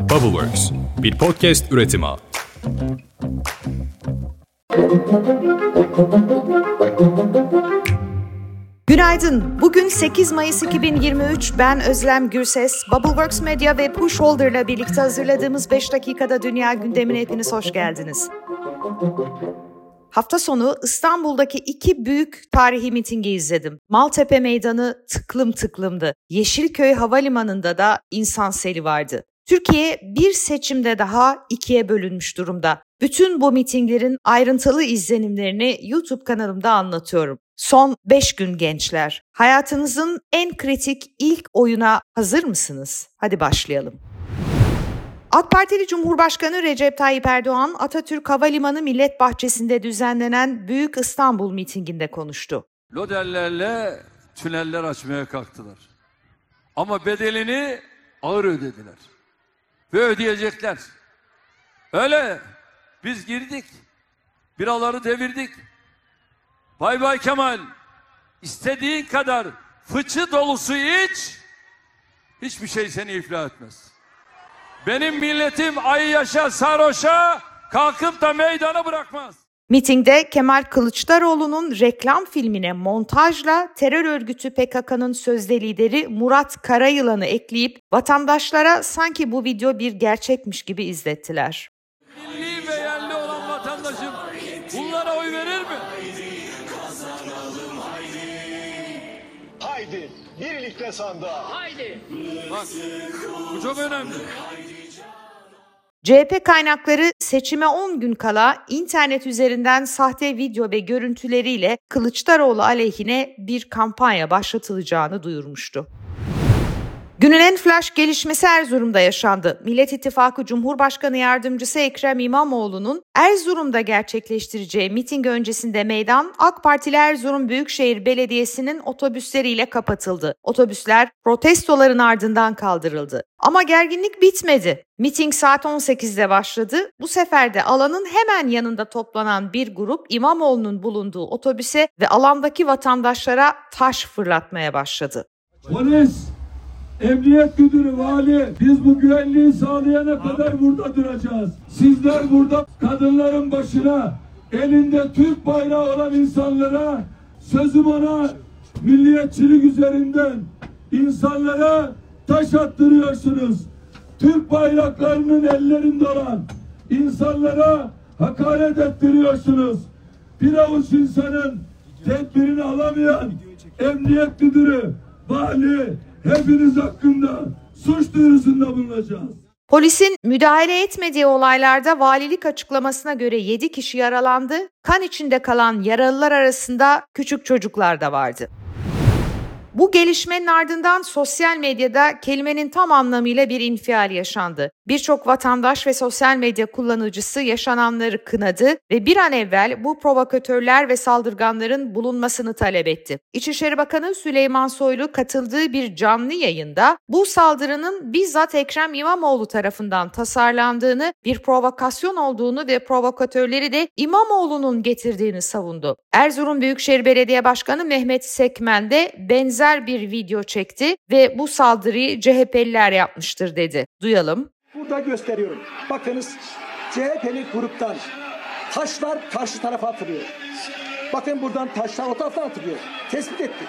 Bubbleworks, bir podcast üretimi. Günaydın. Bugün 8 Mayıs 2023. Ben Özlem Gürses. Bubbleworks Media ve Pushholder ile birlikte hazırladığımız 5 dakikada dünya gündemine hepiniz hoş geldiniz. Hafta sonu İstanbul'daki iki büyük tarihi mitingi izledim. Maltepe Meydanı tıklım tıklımdı. Yeşilköy Havalimanı'nda da insan seli vardı. Türkiye bir seçimde daha ikiye bölünmüş durumda. Bütün bu mitinglerin ayrıntılı izlenimlerini YouTube kanalımda anlatıyorum. Son 5 gün gençler. Hayatınızın en kritik ilk oyuna hazır mısınız? Hadi başlayalım. AK Partili Cumhurbaşkanı Recep Tayyip Erdoğan Atatürk Havalimanı Millet Bahçesi'nde düzenlenen Büyük İstanbul mitinginde konuştu. Loderlerle tüneller açmaya kalktılar. Ama bedelini ağır ödediler. Ve ödeyecekler. Öyle biz girdik. Biraları devirdik. Bay bay Kemal. İstediğin kadar fıçı dolusu iç. Hiçbir şey seni iflah etmez. Benim milletim ay yaşa sarhoşa kalkıp da meydanı bırakmaz. Mitingde Kemal Kılıçdaroğlu'nun reklam filmine montajla terör örgütü PKK'nın sözde lideri Murat Karayılan'ı ekleyip vatandaşlara sanki bu video bir gerçekmiş gibi izlettiler. Milli ve yerli olan vatandaşım bunlara oy verir mi? Haydi birlikte sandığa. Bak bu çok önemli. CHP kaynakları seçime 10 gün kala internet üzerinden sahte video ve görüntüleriyle Kılıçdaroğlu aleyhine bir kampanya başlatılacağını duyurmuştu. Günün en flash gelişmesi Erzurum'da yaşandı. Millet İttifakı Cumhurbaşkanı Yardımcısı Ekrem İmamoğlu'nun Erzurum'da gerçekleştireceği miting öncesinde meydan AK Partili Erzurum Büyükşehir Belediyesi'nin otobüsleriyle kapatıldı. Otobüsler protestoların ardından kaldırıldı. Ama gerginlik bitmedi. Miting saat 18'de başladı. Bu sefer de alanın hemen yanında toplanan bir grup İmamoğlu'nun bulunduğu otobüse ve alandaki vatandaşlara taş fırlatmaya başladı. Polis, emniyet müdürü, vali biz bu güvenliği sağlayana kadar burada duracağız. Sizler burada kadınların başına elinde Türk bayrağı olan insanlara sözüm ona milliyetçilik üzerinden insanlara taş attırıyorsunuz. Türk bayraklarının ellerinde olan insanlara hakaret ettiriyorsunuz. Bir avuç insanın tedbirini alamayan emniyet müdürü, vali hepiniz hakkında suç duyurusunda bulunacağız. Polisin müdahale etmediği olaylarda valilik açıklamasına göre 7 kişi yaralandı. Kan içinde kalan yaralılar arasında küçük çocuklar da vardı. Bu gelişmenin ardından sosyal medyada kelimenin tam anlamıyla bir infial yaşandı. Birçok vatandaş ve sosyal medya kullanıcısı yaşananları kınadı ve bir an evvel bu provokatörler ve saldırganların bulunmasını talep etti. İçişleri Bakanı Süleyman Soylu katıldığı bir canlı yayında bu saldırının bizzat Ekrem İmamoğlu tarafından tasarlandığını, bir provokasyon olduğunu ve provokatörleri de İmamoğlu'nun getirdiğini savundu. Erzurum Büyükşehir Belediye Başkanı Mehmet Sekmen de benzer bir video çekti ve bu saldırıyı CHP'liler yapmıştır dedi. Duyalım. Burada gösteriyorum. Bakınız CHP'li gruptan taşlar karşı tarafa atılıyor. Bakın buradan taşlar o taraftan atılıyor. Tespit ettik.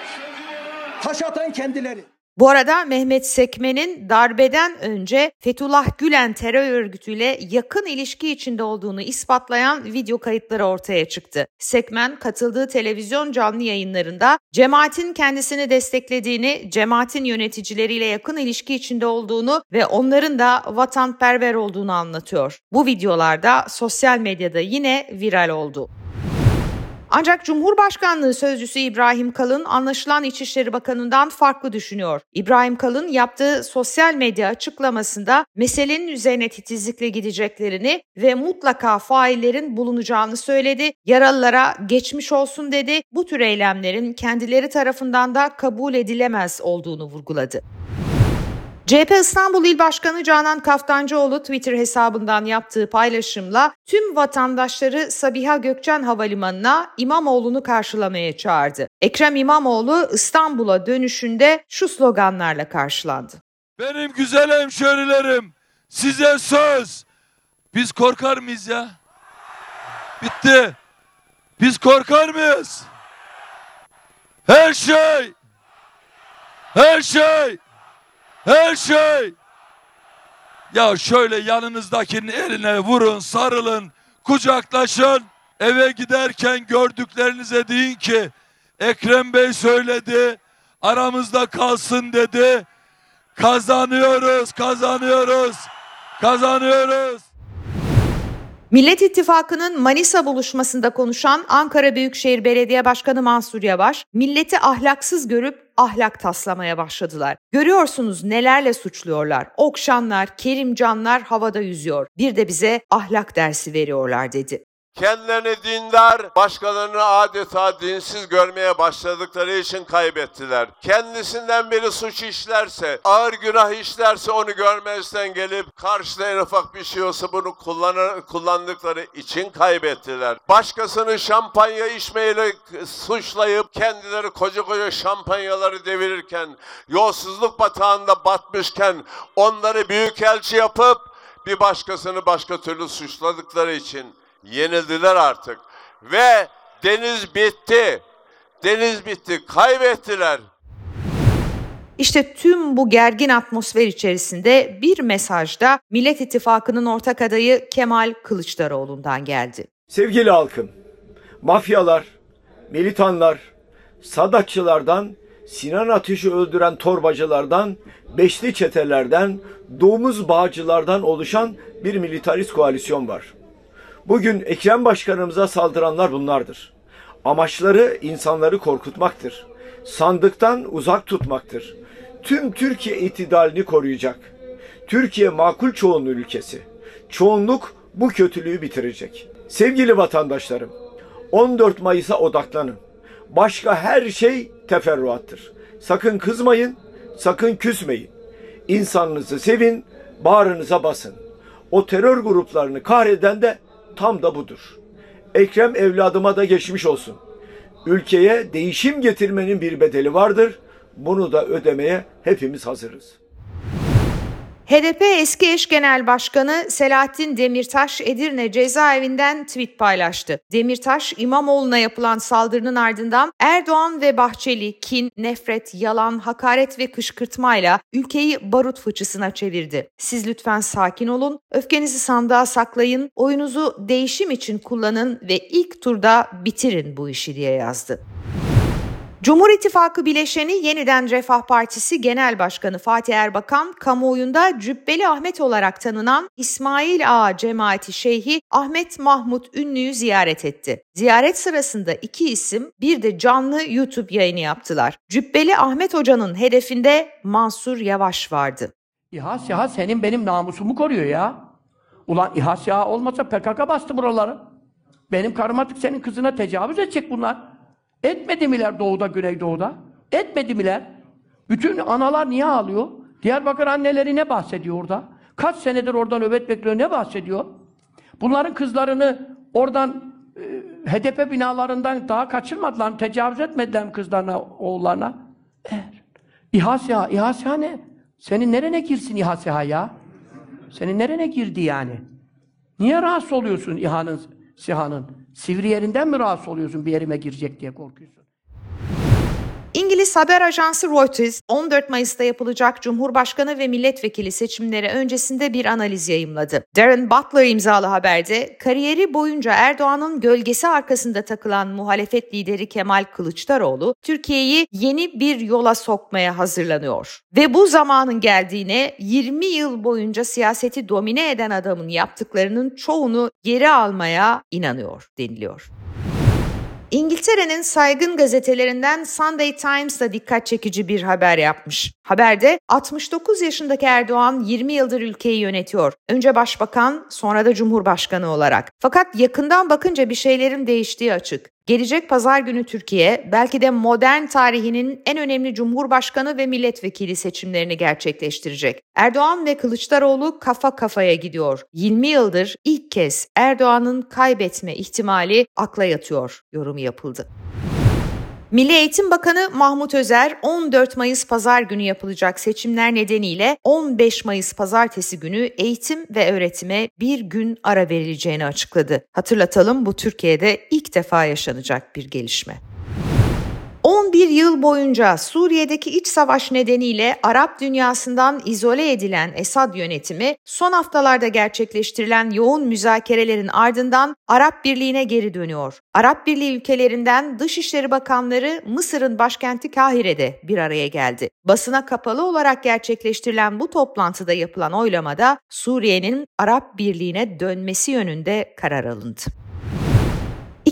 Taş atan kendileri. Bu arada Mehmet Sekmen'in darbeden önce Fethullah Gülen terör örgütüyle yakın ilişki içinde olduğunu ispatlayan video kayıtları ortaya çıktı. Sekmen katıldığı televizyon canlı yayınlarında cemaatin kendisini desteklediğini, cemaatin yöneticileriyle yakın ilişki içinde olduğunu ve onların da vatanperver olduğunu anlatıyor. Bu videolarda sosyal medyada yine viral oldu. Ancak Cumhurbaşkanlığı sözcüsü İbrahim Kalın anlaşılan İçişleri Bakanı'ndan farklı düşünüyor. İbrahim Kalın yaptığı sosyal medya açıklamasında meselenin üzerine titizlikle gideceklerini ve mutlaka faillerin bulunacağını söyledi. Yaralılara geçmiş olsun dedi. Bu tür eylemlerin kendileri tarafından da kabul edilemez olduğunu vurguladı. CHP İstanbul İl Başkanı Canan Kaftancıoğlu Twitter hesabından yaptığı paylaşımla tüm vatandaşları Sabiha Gökçen Havalimanı'na İmamoğlu'nu karşılamaya çağırdı. Ekrem İmamoğlu İstanbul'a dönüşünde şu sloganlarla karşılandı. Benim güzel hemşerilerim size söz. Biz korkar mıyız ya? Bitti. Biz korkar mıyız? Her şey, her şey, her şey. Ya şöyle yanınızdakinin eline vurun, sarılın, kucaklaşın. Eve giderken gördüklerinize deyin ki Ekrem Bey söyledi, aramızda kalsın dedi. Kazanıyoruz, kazanıyoruz, kazanıyoruz. Millet İttifakı'nın Manisa buluşmasında konuşan Ankara Büyükşehir Belediye Başkanı Mansur Yavaş, milleti ahlaksız görüp ahlak taslamaya başladılar. Görüyorsunuz nelerle suçluyorlar. Okşanlar, Kerimcanlar havada yüzüyor. Bir de bize ahlak dersi veriyorlar dedi. Kendilerini dindar, başkalarını adeta dinsiz görmeye başladıkları için kaybettiler. Kendisinden biri suç işlerse, ağır günah işlerse onu görmezden gelip karşıda en ufak bir şey olsa bunu kullanır, kullandıkları için kaybettiler. Başkasını şampanya içmeyle suçlayıp kendileri koca koca şampanyaları devirirken, yolsuzluk batağında batmışken onları büyükelçi yapıp bir başkasını başka türlü suçladıkları için yenildiler artık. Ve deniz bitti. Deniz bitti. Kaybettiler. İşte tüm bu gergin atmosfer içerisinde bir mesajda Millet İttifakı'nın ortak adayı Kemal Kılıçdaroğlu'ndan geldi. Sevgili halkım, mafyalar, militanlar, sadakçılardan, Sinan Ateş'i öldüren torbacılardan, beşli çetelerden, domuz bağcılardan oluşan bir militarist koalisyon var. Bugün Ekrem Başkanımıza saldıranlar bunlardır. Amaçları insanları korkutmaktır. Sandıktan uzak tutmaktır. Tüm Türkiye itidalini koruyacak. Türkiye makul çoğunluğu ülkesi. Çoğunluk bu kötülüğü bitirecek. Sevgili vatandaşlarım, 14 Mayıs'a odaklanın. Başka her şey teferruattır. Sakın kızmayın, sakın küsmeyin. İnsanınızı sevin, bağrınıza basın. O terör gruplarını kahreden de tam da budur. Ekrem evladıma da geçmiş olsun. Ülkeye değişim getirmenin bir bedeli vardır. Bunu da ödemeye hepimiz hazırız. HDP eski eş genel başkanı Selahattin Demirtaş Edirne cezaevinden tweet paylaştı. Demirtaş İmamoğlu'na yapılan saldırının ardından Erdoğan ve Bahçeli kin, nefret, yalan, hakaret ve kışkırtmayla ülkeyi barut fıçısına çevirdi. Siz lütfen sakin olun, öfkenizi sandığa saklayın, oyunuzu değişim için kullanın ve ilk turda bitirin bu işi diye yazdı. Cumhur İttifakı bileşeni Yeniden Refah Partisi Genel Başkanı Fatih Erbakan, kamuoyunda Cübbeli Ahmet olarak tanınan İsmail Ağa Cemaati Şeyhi Ahmet Mahmut Ünlü'yü ziyaret etti. Ziyaret sırasında iki isim bir de canlı YouTube yayını yaptılar. Cübbeli Ahmet Hoca'nın hedefinde Mansur Yavaş vardı. İHA SİHA senin benim namusumu koruyor ya. Ulan İHA SİHA olmasa PKK bastı buraları. Benim karım artık senin kızına tecavüz edecek bunlar. Etmedi miler doğuda, güneydoğuda? Etmedi miler? Bütün analar niye ağlıyor? Diyarbakır anneleri ne bahsediyor orada? Kaç senedir orada nöbet bekliyor, ne bahsediyor? Bunların kızlarını oradan e, HDP binalarından daha kaçırmadılar? Tecavüz etmediler kızlarına, oğullarına? Evet. İHA SİHA, İHA SİHA ne? Senin nerene girsin İHA ya? Senin nerene girdi yani? Niye rahatsız oluyorsun İHA'nın, SİHA'nın? Sivri yerinden mi rahatsız oluyorsun bir yerime girecek diye korkuyorsun? İngiliz haber ajansı Reuters 14 Mayıs'ta yapılacak Cumhurbaşkanı ve milletvekili seçimleri öncesinde bir analiz yayımladı. Darren Butler imzalı haberde kariyeri boyunca Erdoğan'ın gölgesi arkasında takılan muhalefet lideri Kemal Kılıçdaroğlu Türkiye'yi yeni bir yola sokmaya hazırlanıyor. Ve bu zamanın geldiğine 20 yıl boyunca siyaseti domine eden adamın yaptıklarının çoğunu geri almaya inanıyor deniliyor. İngiltere'nin saygın gazetelerinden Sunday Times da dikkat çekici bir haber yapmış. Haberde 69 yaşındaki Erdoğan 20 yıldır ülkeyi yönetiyor. Önce başbakan, sonra da cumhurbaşkanı olarak. Fakat yakından bakınca bir şeylerin değiştiği açık. Gelecek pazar günü Türkiye belki de modern tarihinin en önemli cumhurbaşkanı ve milletvekili seçimlerini gerçekleştirecek. Erdoğan ve Kılıçdaroğlu kafa kafaya gidiyor. 20 yıldır ilk kez Erdoğan'ın kaybetme ihtimali akla yatıyor yorumu yapıldı. Milli Eğitim Bakanı Mahmut Özer 14 Mayıs pazar günü yapılacak seçimler nedeniyle 15 Mayıs pazartesi günü eğitim ve öğretime bir gün ara verileceğini açıkladı. Hatırlatalım bu Türkiye'de ilk defa yaşanacak bir gelişme. 11 yıl boyunca Suriye'deki iç savaş nedeniyle Arap dünyasından izole edilen Esad yönetimi son haftalarda gerçekleştirilen yoğun müzakerelerin ardından Arap Birliği'ne geri dönüyor. Arap Birliği ülkelerinden Dışişleri Bakanları Mısır'ın başkenti Kahire'de bir araya geldi. Basına kapalı olarak gerçekleştirilen bu toplantıda yapılan oylamada Suriye'nin Arap Birliği'ne dönmesi yönünde karar alındı.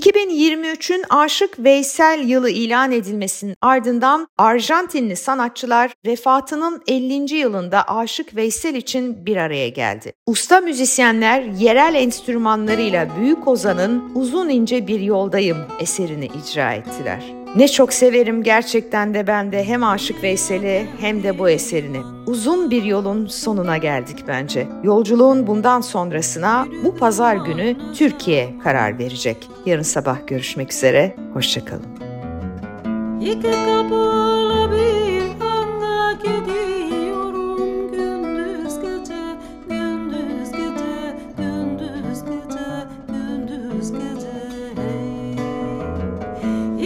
2023'ün Aşık Veysel yılı ilan edilmesinin ardından Arjantinli sanatçılar vefatının 50. yılında Aşık Veysel için bir araya geldi. Usta müzisyenler yerel enstrümanlarıyla Büyük Ozan'ın Uzun ince Bir Yoldayım eserini icra ettiler. Ne çok severim gerçekten de ben de hem Aşık Veysel'i hem de bu eserini. Uzun bir yolun sonuna geldik bence. Yolculuğun bundan sonrasına bu pazar günü Türkiye karar verecek. Yarın sabah görüşmek üzere, hoşçakalın. İki kapılı bir